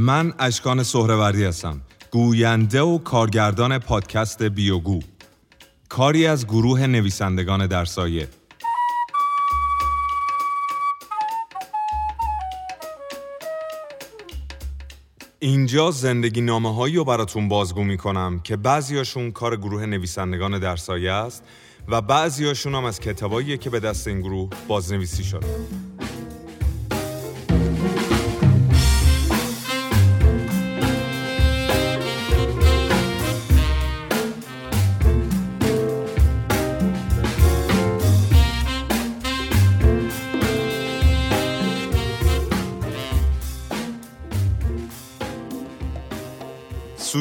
من اشکان سهروردی هستم. گوینده و کارگردان پادکست بیوگو. کاری از گروه نویسندگان در سایه. اینجا زندگی نامه هایی رو براتون بازگو می کنم که بعضیاشون کار گروه نویسندگان در سایه است و بعضیاشون هم از کتاباییه که به دست این گروه بازنویسی شده.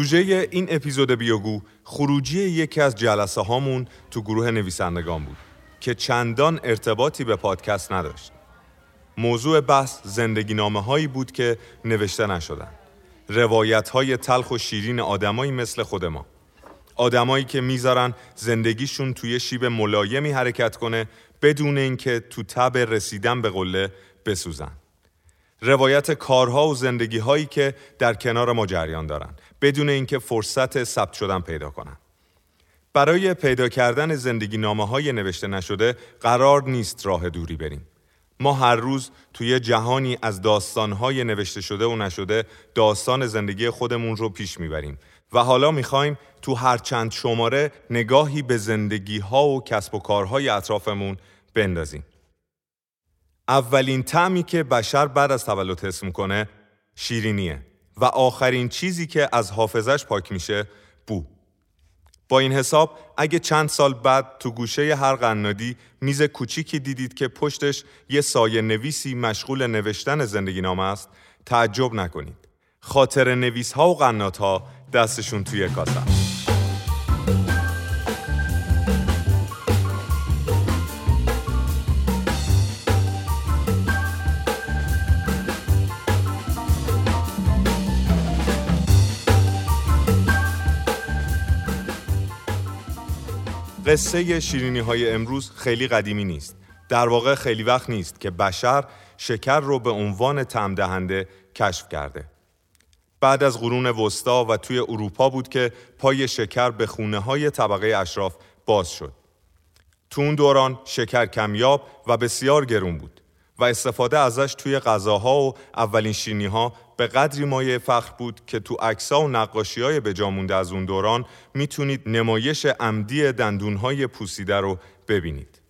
سوژه این اپیزود بیوگو خروجی یکی از جلسه هامون تو گروه نویسندگان بود که چندان ارتباطی به پادکست نداشت. موضوع بحث زندگی نامه هایی بود که نوشته نشدن. روایت های تلخ و شیرین آدمایی مثل خود ما. آدمایی که می‌ذارن زندگیشون توی شیب ملایمی حرکت کنه بدون اینکه تو تب رسیدن به قله بسوزن. روایت کارها و زندگی هایی که در کنار ما جریان دارن بدون اینکه فرصت ثبت شدن پیدا کنن. برای پیدا کردن زندگی نامه های نوشته نشده قرار نیست راه دوری بریم. ما هر روز توی جهانی از های نوشته شده و نشده داستان زندگی خودمون رو پیش می‌بریم و حالا می‌خوایم تو هر چند شماره نگاهی به زندگی ها و کسب و کارهای اطرافمون بندازیم. اولین تعمی که بشر بعد از تولد حس می‌کنه شیرینیه. و آخرین چیزی که از حافظش پاک میشه بو. با این حساب اگه چند سال بعد تو گوشه هر قنادی میز کوچیکی دیدید که پشتش یه سایه نویسی مشغول نوشتن زندگی نامه است تعجب نکنید. خاطر نویس ها و قنات ها دستشون توی کاسه. قصه شیرینی های امروز خیلی قدیمی نیست. در واقع خیلی وقت نیست که بشر شکر رو به عنوان تعم دهنده کشف کرده. بعد از قرون وسطا و توی اروپا بود که پای شکر به خونه های طبقه اشراف باز شد. تو اون دوران شکر کمیاب و بسیار گرون بود و استفاده ازش توی غذاها و اولین شینی ها به قدری مایه فخر بود که تو عکس‌ها و نقاشی های به مونده از اون دوران می‌تونید نمایش عمدی دندونهای پوسیده رو ببینید.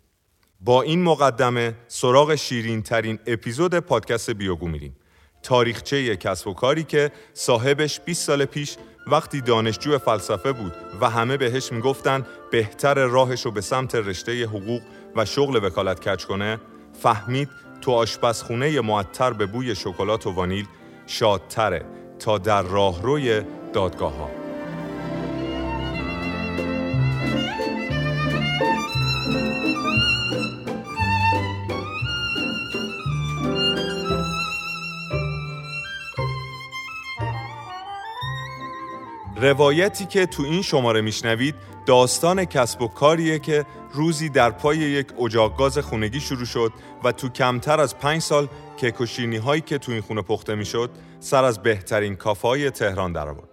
با این مقدمه سراغ شیرین ترین اپیزود پادکست بیوگو میریم. تاریخچه کسب و کاری که صاحبش 20 سال پیش وقتی دانشجو فلسفه بود و همه بهش می‌گفتن بهتر راهش رو به سمت رشته حقوق و شغل وکالت کچ کنه فهمید تو آشپزخونه معطر به بوی شکلات و وانیل شادتره تا در راهروی دادگاه ها. روایتی که تو این شماره میشنوید داستان کسب و کاریه که روزی در پای یک اجاق گاز خونگی شروع شد و تو کمتر از پنج سال کیکوشینی هایی که تو این خونه پخته می‌شد سر از بهترین کافای تهران درآورد.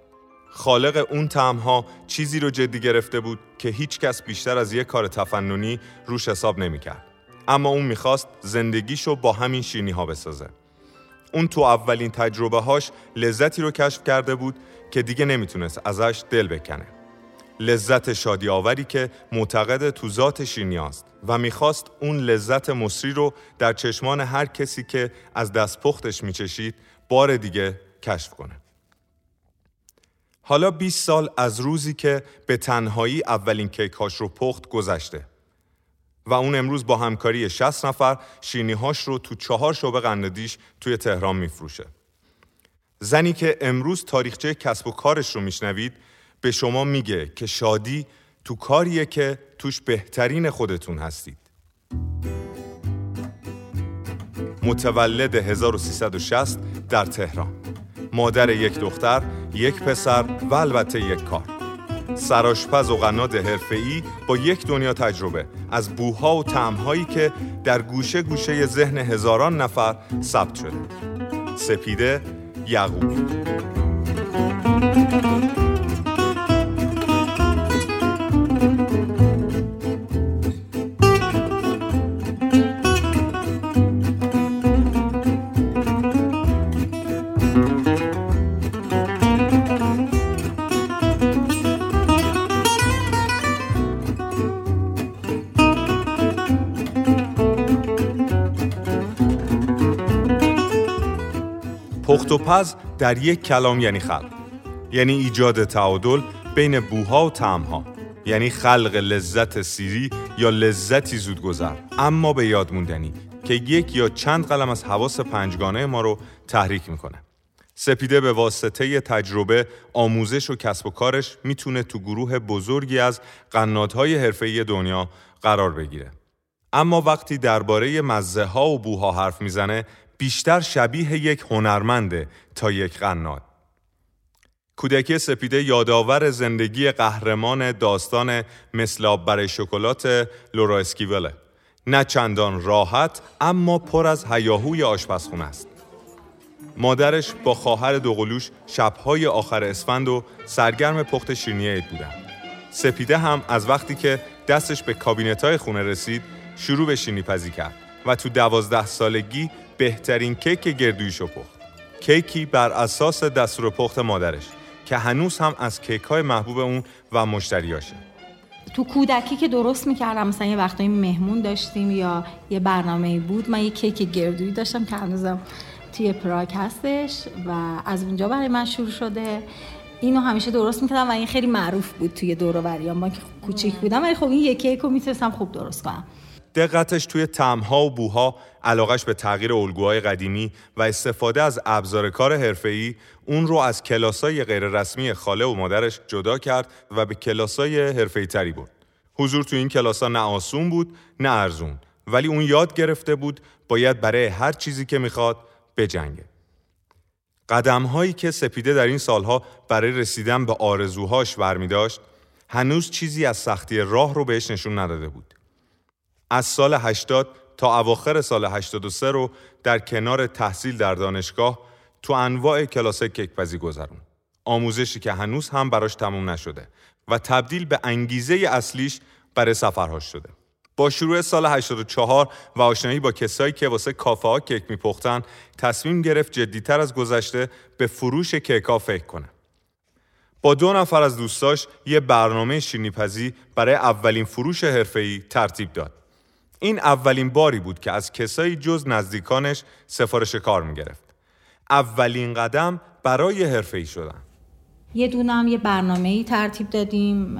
خالق اون ها چیزی رو جدی گرفته بود که هیچ کس بیشتر از یک کار تفننی روش حساب نمی‌کرد. اما اون می‌خواست زندگیشو با همین شینی ها بسازه. اون تو اولین تجربه هاش لذتی رو کشف کرده بود که دیگه نمی‌تونست ازش دل بکنه. لذت شادی آوری که معتقد تو ذات شیرینی است و می‌خواست اون لذت مصری رو در چشمان هر کسی که از دست پختش میچشید بار دیگه کشف کنه. حالا 20 سال از روزی که به تنهایی اولین کیکاش رو پخت گذشته و اون امروز با همکاری 60 نفر هاش رو تو چهار شعبه قنددیش توی تهران میفروشه. زنی که امروز تاریخچه کسب و کارش رو میشنوید به شما میگه که شادی تو کاریه که توش بهترین خودتون هستید. متولد 1360 در تهران. مادر یک دختر، یک پسر و البته یک کار. سراشپز و قناد حرفه‌ای با یک دنیا تجربه از بوها و تعمهایی که در گوشه گوشه ذهن هزاران نفر ثبت شده. سپیده Yago. پخت در یک کلام یعنی خلق. یعنی ایجاد تعادل بین بوها و تعمها یعنی خلق لذت سیری یا لذتی زودگذر. اما به یاد موندنی که یک یا چند قلم از حواس پنجگانه ما رو تحریک می‌کنه. سپیده به واسطه تجربه، آموزش و کسب و کارش می‌تونه تو گروه بزرگی از قنادهای حرفه‌ای دنیا قرار بگیره. اما وقتی درباره مزه ها و بوها حرف می‌زنه بیشتر شبیه یک هنرمنده تا یک قناد. کودکی سپیده یادآور زندگی قهرمان داستان مثل برای شکلات لورا اسکیوله. نه چندان راحت اما پر از هیاهوی آشپزخونه است. مادرش با خواهر دوقلوش شبهای آخر اسفند و سرگرم پخت شیرینی عید بودن. سپیده هم از وقتی که دستش به کابینت های خونه رسید شروع به شینی پزی کرد و تو دوازده سالگی بهترین کیک گردویشو پخت. کیکی بر اساس دستور پخت مادرش که هنوز هم از کیک های محبوب اون و مشتریاشه. تو کودکی که درست می‌کردم مثلا یه وقتایی مهمون داشتیم یا یه برنامه بود من یه کیک گردویی داشتم که هنوزم توی پراگ هستش و از اونجا برای من شروع شده اینو همیشه درست می‌کردم و این خیلی معروف بود توی دور من که کوچیک بودم ولی خب این یکی کیک رو می‌تونستم خوب درست کنم دقتش توی تمها و بوها علاقش به تغییر الگوهای قدیمی و استفاده از ابزار کار حرفه‌ای اون رو از کلاسای غیررسمی خاله و مادرش جدا کرد و به کلاسای حرفه‌ای تری برد. حضور تو این کلاسا نه آسون بود نه ارزون ولی اون یاد گرفته بود باید برای هر چیزی که می‌خواد بجنگه. قدم هایی که سپیده در این سالها برای رسیدن به آرزوهاش برمی داشت هنوز چیزی از سختی راه رو بهش نشون نداده بود. از سال 80 تا اواخر سال 83 رو در کنار تحصیل در دانشگاه تو انواع کلاس کیکپزی گذرون. آموزشی که هنوز هم براش تموم نشده و تبدیل به انگیزه اصلیش برای سفرهاش شده. با شروع سال 84 و آشنایی با کسایی که واسه کافه ها کیک میپختن تصمیم گرفت جدیتر از گذشته به فروش کیک ها فکر کنه. با دو نفر از دوستاش یه برنامه شیرینیپزی برای اولین فروش حرفه‌ای ترتیب داد. این اولین باری بود که از کسایی جز نزدیکانش سفارش کار می‌گرفت. اولین قدم برای حرفه‌ای شدن. یه دونم یه برنامه ای ترتیب دادیم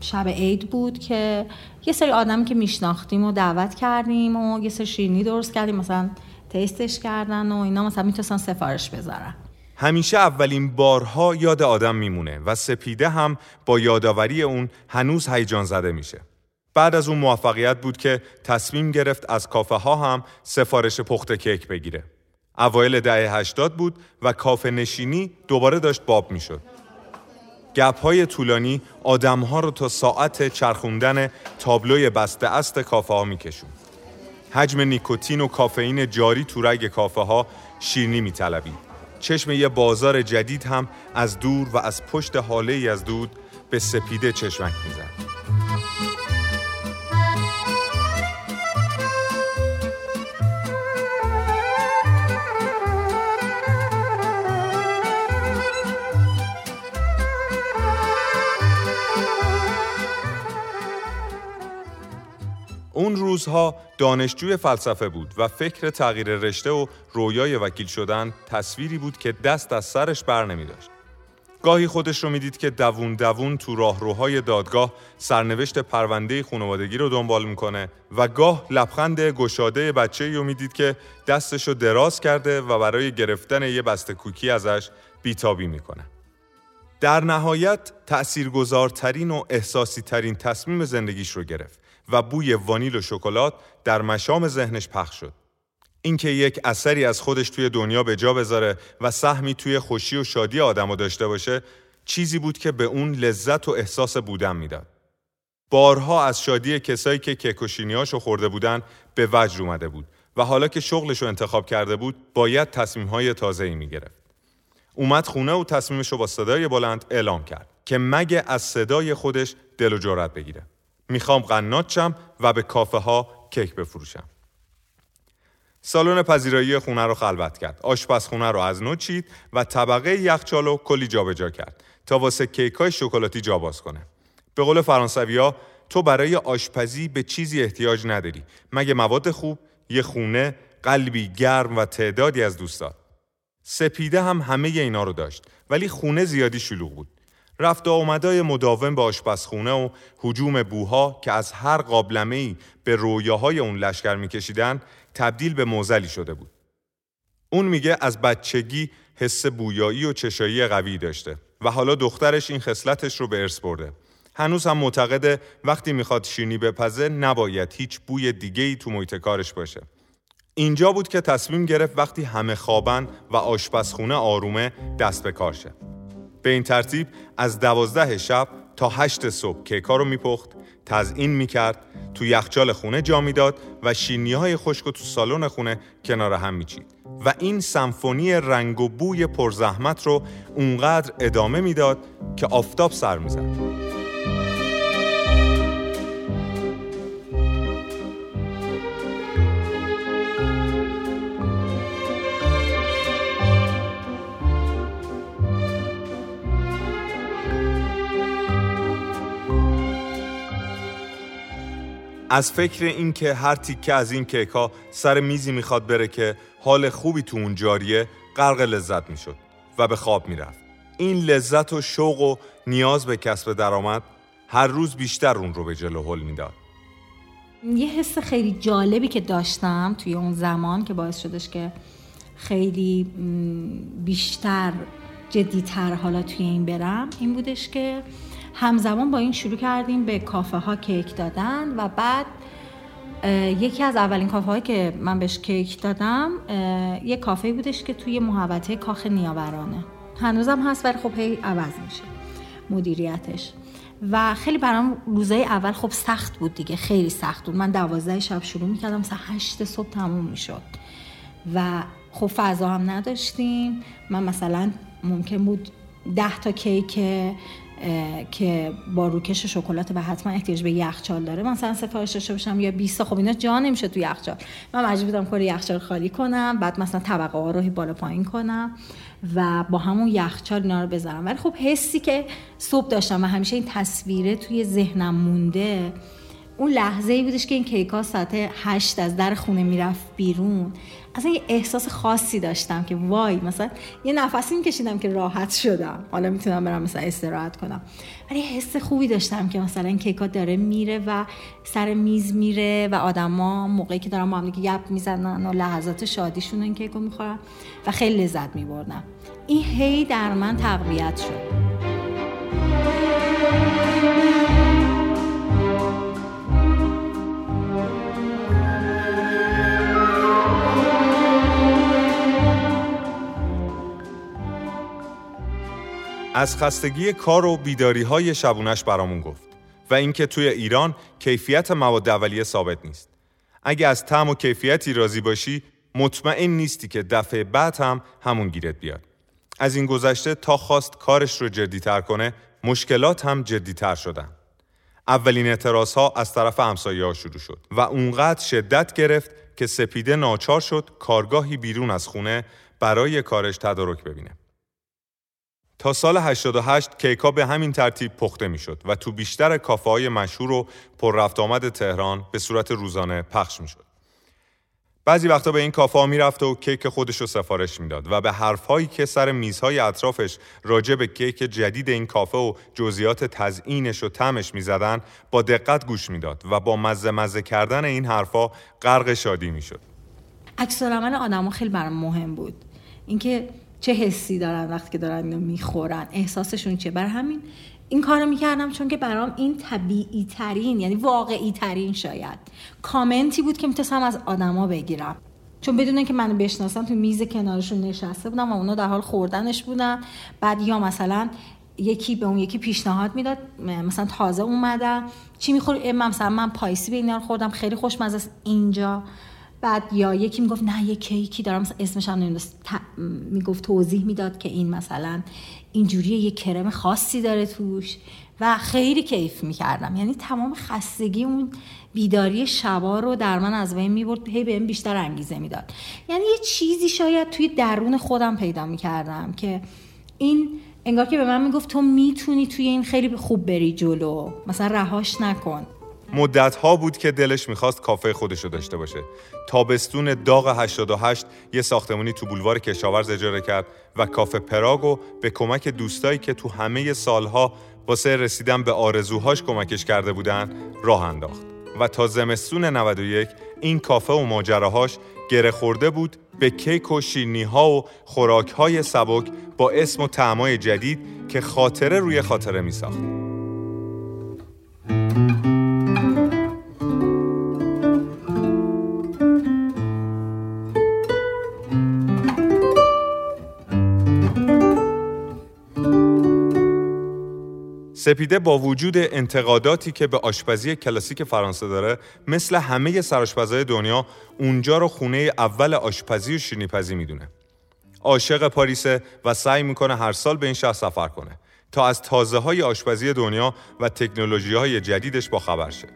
شب عید بود که یه سری آدم که میشناختیم و دعوت کردیم و یه سری شیرینی درست کردیم مثلا تستش کردن و اینا مثلا می‌تونستن سفارش بذارن همیشه اولین بارها یاد آدم میمونه و سپیده هم با یادآوری اون هنوز هیجان زده میشه. بعد از اون موفقیت بود که تصمیم گرفت از کافه ها هم سفارش پخت کیک بگیره. اوایل دهه 80 بود و کافه نشینی دوباره داشت باب می‌شد. گپ های طولانی آدم ها رو تا ساعت چرخوندن تابلوی بسته است کافه ها میکشون. حجم نیکوتین و کافئین جاری تو رگ کافه ها شیرنی میطلبید. چشم یه بازار جدید هم از دور و از پشت حاله ای از دود به سپیده چشمک می‌زد. اون روزها دانشجوی فلسفه بود و فکر تغییر رشته و رویای وکیل شدن تصویری بود که دست از سرش بر نمی داشت. گاهی خودش رو می‌دید که دوون دوون تو راهروهای دادگاه سرنوشت پرونده خانوادگی رو دنبال می‌کنه و گاه لبخند گشاده بچه رو می‌دید که دستش رو دراز کرده و برای گرفتن یه بسته کوکی ازش بیتابی می‌کنه. در نهایت تأثیرگذارترین و احساسی ترین تصمیم زندگیش رو گرفت. و بوی وانیل و شکلات در مشام ذهنش پخش شد. اینکه یک اثری از خودش توی دنیا به جا بذاره و سهمی توی خوشی و شادی آدم داشته باشه چیزی بود که به اون لذت و احساس بودن می‌داد. بارها از شادی کسایی که کیکوشینیاشو خورده بودن به وجد اومده بود و حالا که شغلش رو انتخاب کرده بود باید تصمیمهای تازه‌ای می گرفت. اومد خونه و تصمیمش رو با صدای بلند اعلام کرد که مگه از صدای خودش دل و جرأت بگیره می‌خوام قنات شم و به کافه ها کیک بفروشم. سالن پذیرایی خونه رو خلوت کرد. آشپزخونه رو از نو چید و طبقه یخچال رو کلی جابجا کرد تا واسه کیک های شکلاتی جا باز کنه. به قول فرانسویا تو برای آشپزی به چیزی احتیاج نداری. مگه مواد خوب یه خونه قلبی گرم و تعدادی از دوستات. سپیده هم همه اینا رو داشت. ولی خونه زیادی شلوغ بود. رفت آمدای مداوم به آشپزخونه و حجوم بوها که از هر قابلمه ای به رویاهای اون لشکر میکشیدن تبدیل به موزلی شده بود. اون میگه از بچگی حس بویایی و چشایی قوی داشته و حالا دخترش این خصلتش رو به ارث برده. هنوز هم معتقده وقتی می‌خواد شیرینی بپزه نباید هیچ بوی دیگه ای تو محیط کارش باشه. اینجا بود که تصمیم گرفت وقتی همه خوابن و آشپزخونه آرومه دست به کار شه. به این ترتیب از دوازده شب تا هشت صبح کیکا رو میپخت تزئین می‌کرد تو یخچال خونه جا می‌داد و شینی های خشک تو سالن خونه کنار هم میچید. و این سمفونی رنگ و بوی پرزحمت رو اونقدر ادامه می‌داد که آفتاب سر می‌زد. از فکر اینکه هر تیکه از این کیک ها سر میزی می‌خواد بره که حال خوبی تو اون جاریه غرق لذت می‌شد و به خواب می‌رفت. این لذت و شوق و نیاز به کسب درآمد هر روز بیشتر اون رو به جلو حل می‌داد. یه حس خیلی جالبی که داشتم توی اون زمان که باعث شدش که خیلی بیشتر جدیتر حالا توی این برم این بودش که همزمان با این شروع کردیم به کافه ها کیک دادن و بعد یکی از اولین کافه هایی که من بهش کیک دادم یه کافه بودش که توی محوطه کاخ نیاورانه. هنوزم هست ولی خب هی عوض میشه مدیریتش. و خیلی برام روزای اول خب سخت بود دیگه خیلی سخت بود. من دوازده شب شروع می‌کردم مثلا هشت صبح تموم می‌شد. و خب فضا هم نداشتیم. من مثلا ممکن بود ده تا کیک که با روکش شکلات و حتما احتیاج به یخچال داره. مثلا سفارش داشته باشم یا 20 خب اینا جا نمیشه تو یخچال. من مجبور بودم کلی یخچال خالی کنم بعد مثلا طبقه ها رو بالا پایین کنم و با همون یخچال اینا رو بذارم. ولی خب حسی که صبح داشتم و همیشه این تصویره توی ذهنم مونده اون لحظه ای بودش که این کیکا ساعت هشت از در خونه می‌رفت بیرون. اصلا یه احساس خاصی داشتم که وای مثلا یه نفسی میکشیدم که راحت شدم. حالا می‌تونم برم مثلا استراحت کنم. ولی حس خوبی داشتم که مثلا کیکا داره میره و سر میز میره و آدما موقعی که دارن با هم دیگه یپ می‌زنن و لحظات شادیشون این کیکو می‌خورن و خیلی لذت میبردم. این هی در من تقویت شد. از خستگی کار و بیداری های شبونش برامون گفت و اینکه توی ایران کیفیت مواد اولیه ثابت نیست. اگه از طعم و کیفیتی راضی باشی مطمئن نیستی که دفعه بعد هم همون گیرت بیاد. از این گذشته تا خواست کارش رو جدیتر کنه مشکلات هم جدیتر شدن. اولین اعتراض ها از طرف همسایه ها شروع شد و اونقدر شدت گرفت که سپیده ناچار شد کارگاهی بیرون از خونه برای کارش تدارک ببینه. تا سال 88 کیکا به همین ترتیب پخته می‌شد و تو بیشتر کافه های مشهور و پر رفت آمد تهران به صورت روزانه پخش می‌شد. بعضی وقتا به این کافه ها می‌رفت و کیک خودش رو سفارش می‌داد و به حرفهایی که سر میزهای اطرافش راجع به کیک جدید این کافه و جزئیات تزئینش و طعمش می‌زدن با دقت گوش می‌داد و با مزه مزه کردن این حرفها غرق شادی می‌شد. عکس العمل آدمو خیلی برام مهم بود. اینکه چه حسی دارن وقتی که دارن اینو می‌خورن؟ احساسشون چیه؟ بر همین این کارو می‌کردم چون که برام این طبیعی ترین یعنی واقعی ترین شاید کامنتی بود که می‌تونستم از آدما بگیرم. چون بدون اینکه منو بشناسن تو میز کنارشون نشسته بودم و اونا در حال خوردنش بودن. بعد یا مثلا یکی به اون یکی پیشنهاد می‌داد مثلا تازه اومدم. چی می‌خوری؟ مثلا من پایسی به اینا خوردم خیلی خوشمزه است اینجا. بعد یا یکی می‌گفت نه یه کیکی دارم اسمش هم می‌گفت توضیح می‌داد که این مثلا اینجوری یه کرم خاصی داره توش و خیلی کیف می‌کردم. یعنی تمام خستگی اون بیداری شبا رو در من از بین می‌برد هی بهم بیشتر انگیزه می‌داد. یعنی یه چیزی شاید توی درون خودم پیدا می‌کردم که این انگار که به من می‌گفت تو می‌تونی توی این خیلی خوب بری جلو مثلا رهاش نکن. مدت ها بود که دلش می‌خواست کافه خودشو داشته باشه تابستون داغ 88 یه ساختمونی تو بولوار کشاورز اجاره کرد و کافه پراگو به کمک دوستایی که تو همه سالها واسه رسیدن به آرزوهاش کمکش کرده بودن راه انداخت و تا زمستون 91 این کافه و ماجراهاش گره خورده بود به کیک و شیرنی ها و خوراک های سبک با اسم و تعمای جدید که خاطره روی خاطره می ساخت. سپیده با وجود انتقاداتی که به آشپزی کلاسیک فرانسه داره مثل همه سرآشپزهای دنیا اونجا رو خونه اول آشپزی و شیرینیپزی می‌دونه عاشق پاریسه و سعی می‌کنه هر سال به این شهر سفر کنه تا از تازه های آشپزی دنیا و تکنولوژی های جدیدش با خبر شه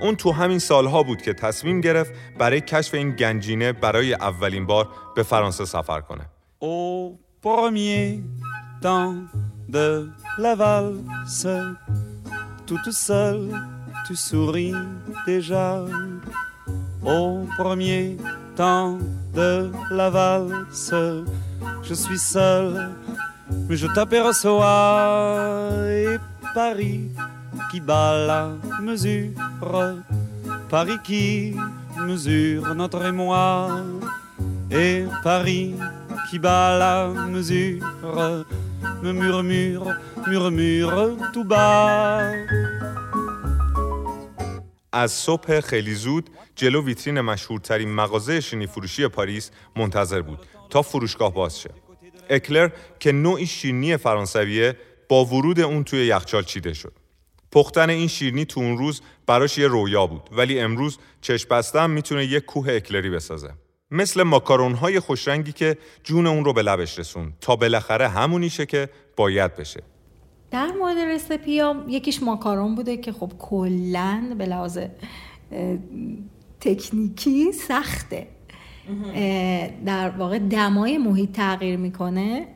اون تو همین سالها بود که تصمیم گرفت برای کشف این گنجینه برای اولین بار به فرانسه سفر کنه. او de la valse. Toute seule, tu souris déjà au premier temps de la valse. Je suis seul, mais je t'aperçois et Paris qui bat la mesure, Paris qui mesure notre émoi et Paris qui bat la mesure me murmure, murmure tout bas. از صبح خیلی زود جلو ویترین مشهورترین مغازه شینی فروشی پاریس منتظر بود تا فروشگاه باز شه. اکلر که نوعی شیرنی فرانسویه با ورود اون توی یخچال چیده شد. پختن این شیرنی تو اون روز براش یه رویا بود ولی امروز چشم بستم می‌تونه یه کوه اکلری بسازه. مثل ماکارون های خوشرنگی که جون اون رو به لبش رسون. تا بالاخره همونیشه که باید بشه. در مورد رسپی یکیش ماکارون بوده که خب کلا به لحاظ تکنیکی سخته. در واقع دمای محیط تغییر می‌کنه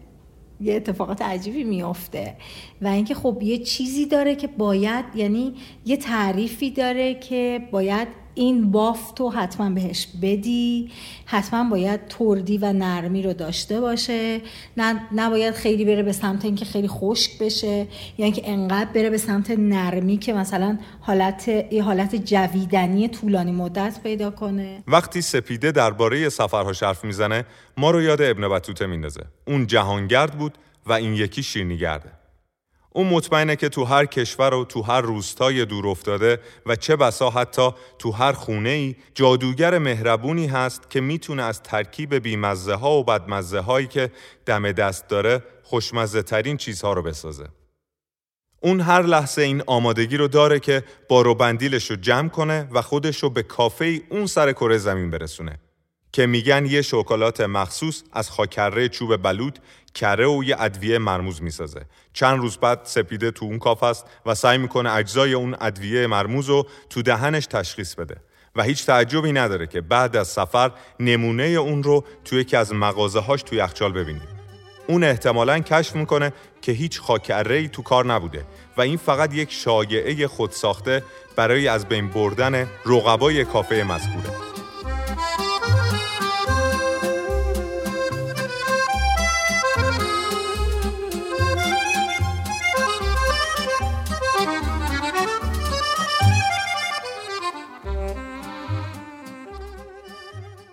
یه اتفاقات عجیبی میافته. و اینکه خب یه چیزی داره که باید یعنی یه تعریفی داره که باید این بافت رو حتما بهش بدی. حتما باید تردی و نرمی رو داشته باشه. نه نباید خیلی بره به سمت اینکه خیلی خشک بشه. یعنی که انقدر بره به سمت نرمی که مثلا حالت یه حالت جویدنی طولانی مدت پیدا کنه. وقتی سپیده درباره سفرها حرف می‌زنه ما رو یاد ابن بطوطه میندازه. اون جهانگرد بود و این یکی شیرنیگرده. اون مطمئنه که تو هر کشور و تو هر روستای دور افتاده و چه بسا حتی تو هر خونه ای جادوگر مهربونی هست که می‌تونه از ترکیب بیمزه ها و بدمزه هایی که دم دست داره خوشمزه ترین چیزها رو بسازه. اون هر لحظه این آمادگی رو داره که بارو بندیلش رو جمع کنه و خودش رو به کافه اون سر کره زمین برسونه. که میگن یه شکلات مخصوص از خاکره چوب بلود کره و یه ادویه مرموز می‌سازه. چند روز بعد سپیده تو اون کاف است و سعی می‌کنه اجزای اون ادویه مرموز رو تو دهنش تشخیص بده. و هیچ تعجبی نداره که بعد از سفر نمونه اون رو توی یکی از مغازه هاش توی یخچال ببینیم. اون احتمالا کشف می‌کنه که هیچ خاکره تو کار نبوده و این فقط یک شایعه خودساخته برای از بین بردن رقبای کافه مذکوره.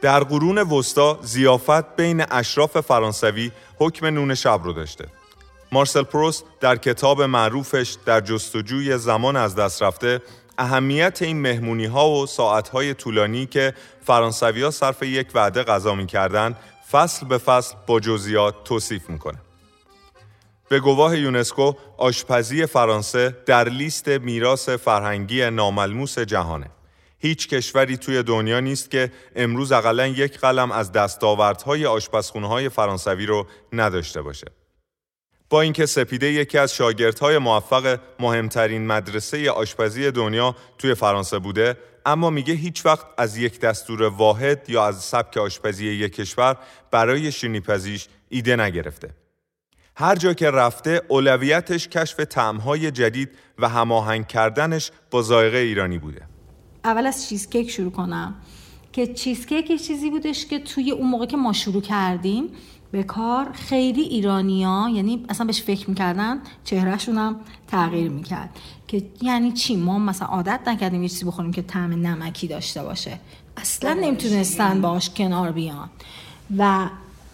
در قرون وسطا زیافت بین اشراف فرانسوی حکم نون شب رو داشته. مارسل پروست در کتاب معروفش در جستجوی زمان از دست رفته اهمیت این مهمونی ها و ساعت های طولانی که فرانسوی ها صرف یک وعده غذا می کردن فصل به فصل با جزئیات توصیف می‌کنه. به گواه یونسکو آشپزی فرانسه در لیست میراث فرهنگی ناملموس جهانه. هیچ کشوری توی دنیا نیست که امروز اقلا یک قلم از دستاوردهای آشپزخونه فرانسوی رو نداشته باشه. با اینکه سپیده یکی از شاگردهای موفق مهمترین مدرسه آشپزی دنیا توی فرانسه بوده اما میگه هیچ وقت از یک دستور واحد یا از سبک آشپزی یک کشور برای شیرینیپزیش ایده نگرفته. هر جا که رفته اولویتش کشف طعمهای جدید و هماهنگ کردنش با ذائقه ایرانی بوده. اول از چیزکیک شروع کنم. که چیزکیک یه چیزی بودش که توی اون موقع که ما شروع کردیم به کار خیلی ایرانیا یعنی اصلا بهش فکر می‌کردن چهرهشون هم تغییر می‌کرد. که یعنی چی؟ ما مثلا عادت نکردیم یه چیزی بخوریم که طعم نمکی داشته باشه. اصلا نمی‌تونستن باش کنار بیان. و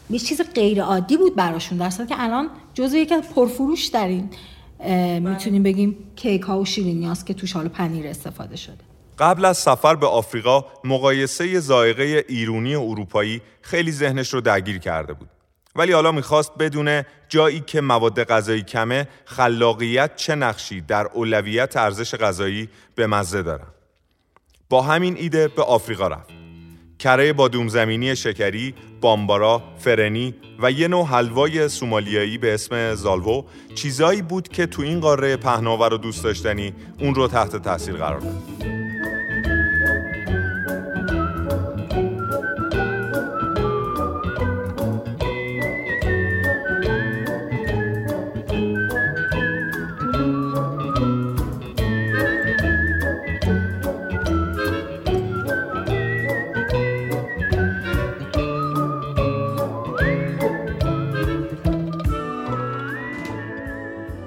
یه چیز غیر عادی بود براشون در که الان جزو یکی از پرفروش این می‌تونیم بگیم کیک ها و شیرینی که توش حالا پنیر استفاده شده. قبل از سفر به آفریقا مقایسه ذائقه ایرونی و اروپایی خیلی ذهنش رو درگیر کرده بود. ولی حالا می‌خواست بدونه جایی که مواد غذایی کمه خلاقیت چه نقشی در اولویت ارزش غذایی به مزه داره با همین ایده به آفریقا رفت. کره بادوم زمینی شکری، بامبارا، فرنی و یه نوع حلوای سومالیایی به اسم زالوو چیزایی بود که تو این قاره پهناور و دوست داشتنی اون رو تحت تاثیر قرار داد.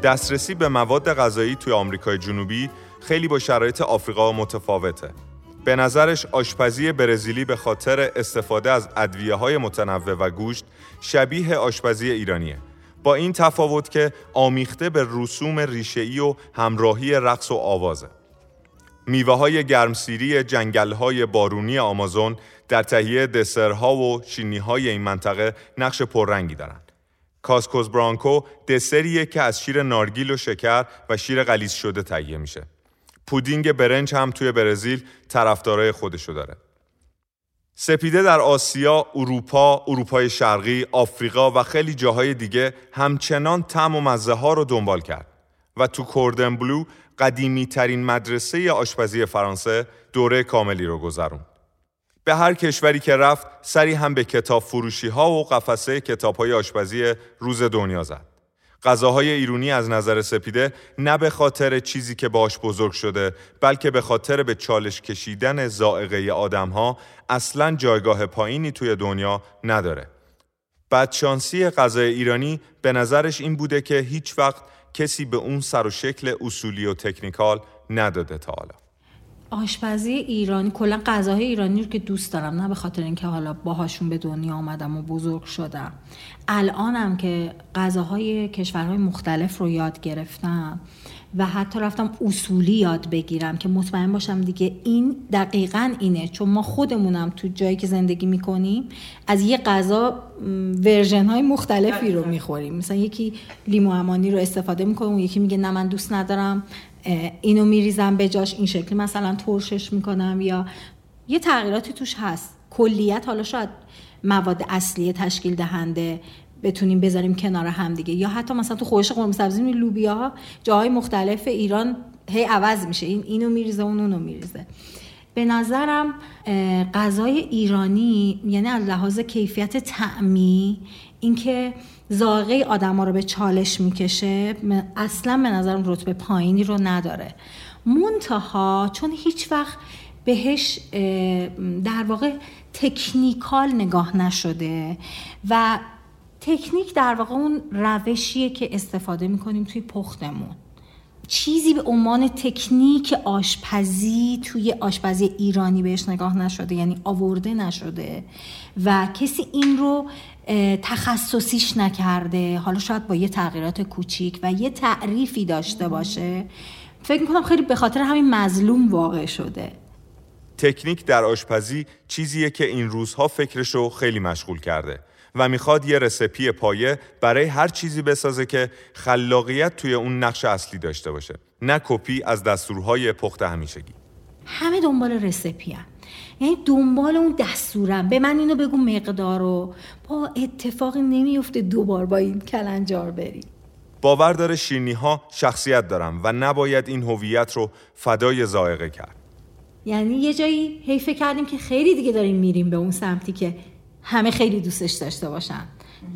دسترسی به مواد غذایی توی آمریکای جنوبی خیلی با شرایط آفریقا متفاوته. به نظرش آشپزی برزیلی به خاطر استفاده از ادویه های متنوع و گوشت شبیه آشپزی ایرانیه. با این تفاوت که آمیخته به رسوم ریشه‌ای و همراهی رقص و آوازه. میوه های گرمسیری جنگل های بارونی آمازون در تهیه دسرها و شینی های این منطقه نقش پررنگی دارند. کاسکوز برانکو دسریه که از شیر نارگیل و شکر و شیر غلیظ شده تهیه میشه. پودینگ برنج هم توی برزیل طرفدارای خودشو داره. سپیده در آسیا، اروپا، اروپای شرقی، آفریقا و خیلی جاهای دیگه همچنان تم و مزه ها رو دنبال کرد و تو کوردن بلو قدیمی ترین مدرسه آشپزی فرانسه دوره کاملی رو گذرون. به هر کشوری که رفت سری هم به کتاب فروشی ها و قفسه کتاب های آشپزی روز دنیا زد. غذاهای ایرونی از نظر سپیده نه به خاطر چیزی که باش بزرگ شده بلکه به خاطر به چالش کشیدن زائقه آدم ها اصلا جایگاه پایینی توی دنیا نداره. بدشانسی غذای ایرانی به نظرش این بوده که هیچ وقت کسی به اون سر و شکل اصولی و تکنیکال نداده تا حالا. آشپزی ایرانی کلا غذاهای ایرانی رو که دوست دارم نه به خاطر اینکه حالا باهاشون به دنیا آمدم و بزرگ شدم. الانم که غذاهای کشورهای مختلف رو یاد گرفتم. و حتی رفتم اصولی یاد بگیرم که مطمئن باشم دیگه این دقیقا اینه. چون ما خودمونم تو جایی که زندگی می‌کنیم از یه غذا ورژن های مختلفی رو می‌خوریم. مثلا یکی لیمو امانی رو استفاده می‌کنم یکی میگه نه من دوست ندارم اینو میریزم به جاش این شکلی مثلا ترشش می‌کنم یا یه تغییراتی توش هست. کلیت حالا شاید مواد اصلی تشکیل دهنده بتونیم بذاریم کنار هم دیگه. یا حتی مثلا تو خوش قرمه سبزی لوبیا ها جاهای مختلف ایران هی عوض میشه. این اینو میریزه اون اونو میریزه. به نظرم غذای ایرانی یعنی از لحاظ کیفیت تعمی اینکه ذائقه آدما رو به چالش می‌کشه اصلا به نظرم رتبه پایینی رو نداره. منتها چون هیچ وقت بهش در واقع تکنیکال نگاه نشده و تکنیک در واقع اون روشیه که استفاده می‌کنیم توی پختمون. چیزی به عنوان تکنیک آشپزی توی آشپزی ایرانی بهش نگاه نشده یعنی آورده نشده و کسی این رو تخصصیش نکرده. حالا شاید با یه تغییرات کوچیک و یه تعریفی داشته باشه. فکر می‌کنم خیلی به خاطر همین مظلوم واقع شده. تکنیک در آشپزی چیزیه که این روزها فکرش رو خیلی مشغول کرده. و می‌خواد یه رسپی پایه برای هر چیزی بسازه که خلاقیت توی اون نقش اصلی داشته باشه. نه کپی از دستورهای پخت همیشگی. همه دنبال رسپی هم. یعنی دنبال اون دستورم. به من اینو بگو مقدار رو. با اتفاقی نمیفته دوبار با این کلنجار بری باور داره شیرنی ها شخصیت دارم و نباید این هویت رو فدای زائقه کرد. یعنی یه جایی هی فکر کردیم که خیلی دیگه داریم میریم به اون سمتی که همه خیلی دوستش داشته باشن.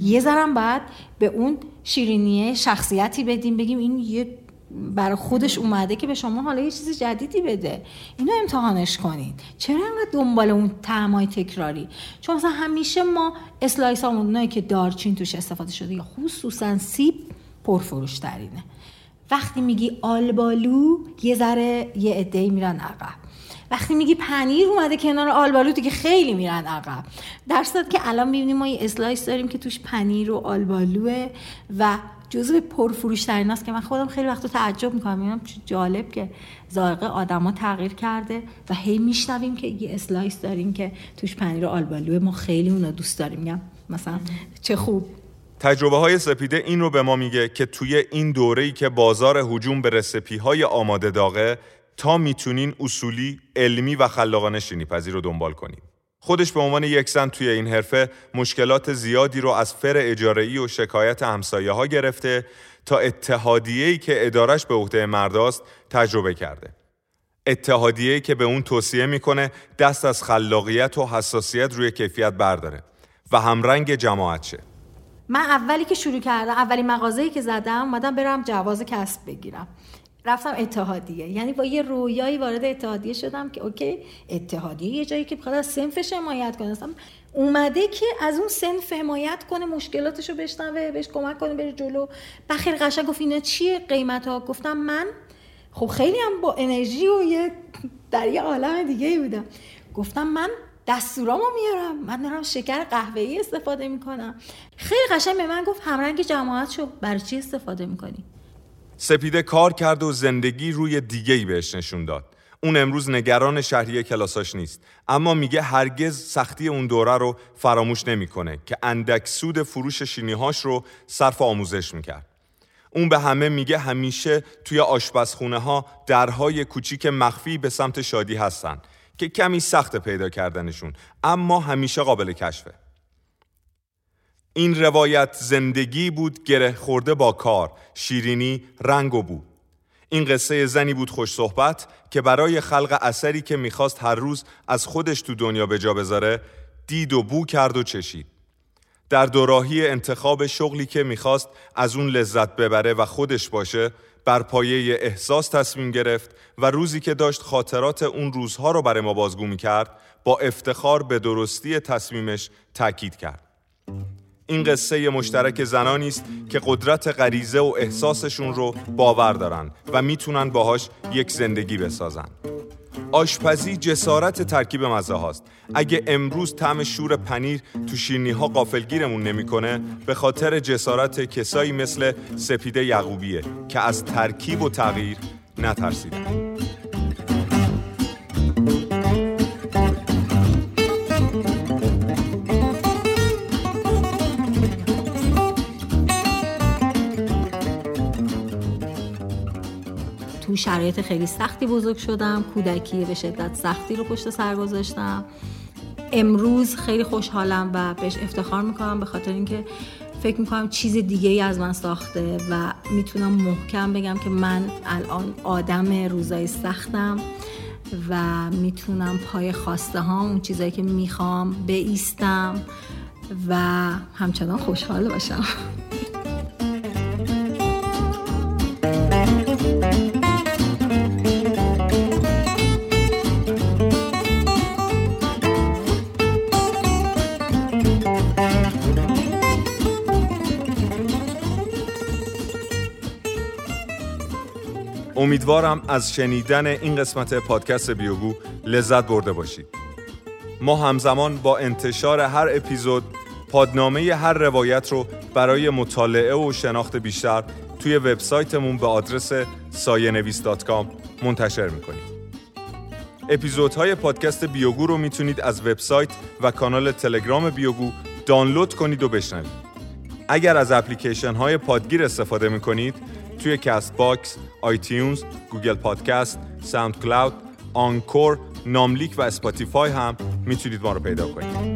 یه ذرم بعد به اون شیرینیه شخصیتی بدیم بگیم این یه برای خودش اومده که به شما حالا یه چیز جدیدی بده. اینو امتحانش کنید. چرا انقدر دنبال اون تعمای تکراری؟ چون مثلا همیشه ما slice همونایی که دارچین توش استفاده شده یا خصوصا سیب پرفروش ترینه وقتی میگی آلبالو یه ذره یه عده‌ای میرن عقب. وقتی میگی پنیر اومده کنار آلبالو دیگه خیلی میرن عقب. درصد که الان می‌بینیم ما یه slice داریم که توش پنیر و آلبالوه و جزو پرفروش ترین است که من خودم خیلی وقت تعجب می‌کنم. میگم جالب که ذائقه آدما تغییر کرده و هی میشنویم که یه slice داریم که توش پنیر و آلبالوه. ما خیلی اونو دوست داریم. میگم مثلا چه خوب. تجربه های سپیده این رو به ما میگه که توی این دوره‌ای که بازار هجوم به recipe های آماده داغه ما می‌تونیم اصولی، علمی و خلاقانه شیرینی پزی رو دنبال کنیم. خودش به عنوان یک زن توی این حرفه مشکلات زیادی رو از فر اجاره‌ای و شکایت همسایه ها گرفته تا اتحادیه‌ای که ادارش به عهده مرداست تجربه کرده. اتحادیه‌ای که به اون توصیه می‌کنه دست از خلاقیت و حساسیت روی کیفیت برداره و همرنگ جماعت شه. من اولی که شروع کردم اولین مغازه‌ای که زدم اومدم برم جواز کسب بگیرم رفتم اتحادیه. یعنی با یه رویایی وارد اتحادیه شدم که اوکی اتحادیه یه جایی که بخواد از سنفش حمایت کنه. اومده که از اون سنف حمایت کنه مشکلاتشو بشنوه بهش کمک کنه بره جلو. بخیر قشنگ گفت اینا چیه قیمت ها گفتم من خب خیلی هم با انرژی و یه در یه عالم دیگه بودم. گفتم من دستورامو میارم. من دارم شکر قهوه‌ای استفاده می‌کنم. خیلی قشنگ به من گفت همرنگ جماعت شو برای چی استفاده می‌کنی؟ سپیده کار کرد و زندگی روی دیگه ای بهش نشون داد. اون امروز نگران شهریه کلاساش نیست اما میگه هرگز سختی اون دوره رو فراموش نمی‌کنه که اندک سود فروش شینیهاش رو صرف آموزش می‌کرد. اون به همه میگه همیشه توی آشپزخونه ها درهای کوچیک مخفی به سمت شادی هستن که کمی سخت پیدا کردنشون اما همیشه قابل کشفه. این روایت زندگی بود گره خورده با کار شیرینی رنگ و بو. این قصه زنی بود خوش صحبت که برای خلق اثری که می‌خواست هر روز از خودش تو دنیا به جا بذاره دید و بو کرد و چشید. در دوراهی انتخاب شغلی که می‌خواست از اون لذت ببره و خودش باشه بر پایه احساس تصمیم گرفت و روزی که داشت خاطرات اون روزها رو برای ما بازگو می‌کرد با افتخار به درستی تصمیمش تاکید کرد. این قصه مشترک زنانی است که قدرت غریزه و احساسشون رو باور دارن و می‌تونن باهاش یک زندگی بسازن. آشپزی جسارت ترکیب مزه هاست. اگه امروز طعم شور پنیر تو شیرنی ها قافلگیرمون نمی‌کنه به خاطر جسارت کسایی مثل سپیده یعقوبیه که از ترکیب و تغییر نترسیدن. شرایط خیلی سختی بزرگ شدم. کودکی به شدت سختی رو پشت سر گذاشتم. امروز خیلی خوشحالم و بهش افتخار می‌کنم به خاطر اینکه فکر می‌کنم چیز دیگه ای از من ساخته و می‌تونم محکم بگم که من الان آدم روزای سختم و می‌تونم پای خواسته هام اون چیزایی که می‌خوام بیستم و همچنان خوشحال باشم. امیدوارم از شنیدن این قسمت پادکست بیوگو لذت برده باشید. ما همزمان با انتشار هر اپیزود پادنامه هر روایت رو برای مطالعه و شناخت بیشتر توی وبسایتمون به آدرس ساینویس.com منتشر می‌کنیم. اپیزودهای پادکست بیوگو رو می‌تونید از وبسایت و کانال تلگرام بیوگو دانلود کنید و بشنوید. اگر از اپلیکیشن های پادگیر استفاده می‌کنید توی Castbox، iTunes، Google Podcast، SoundCloud Anchor ناملیک و Spotify هم می‌تونید ما رو پیدا کنید.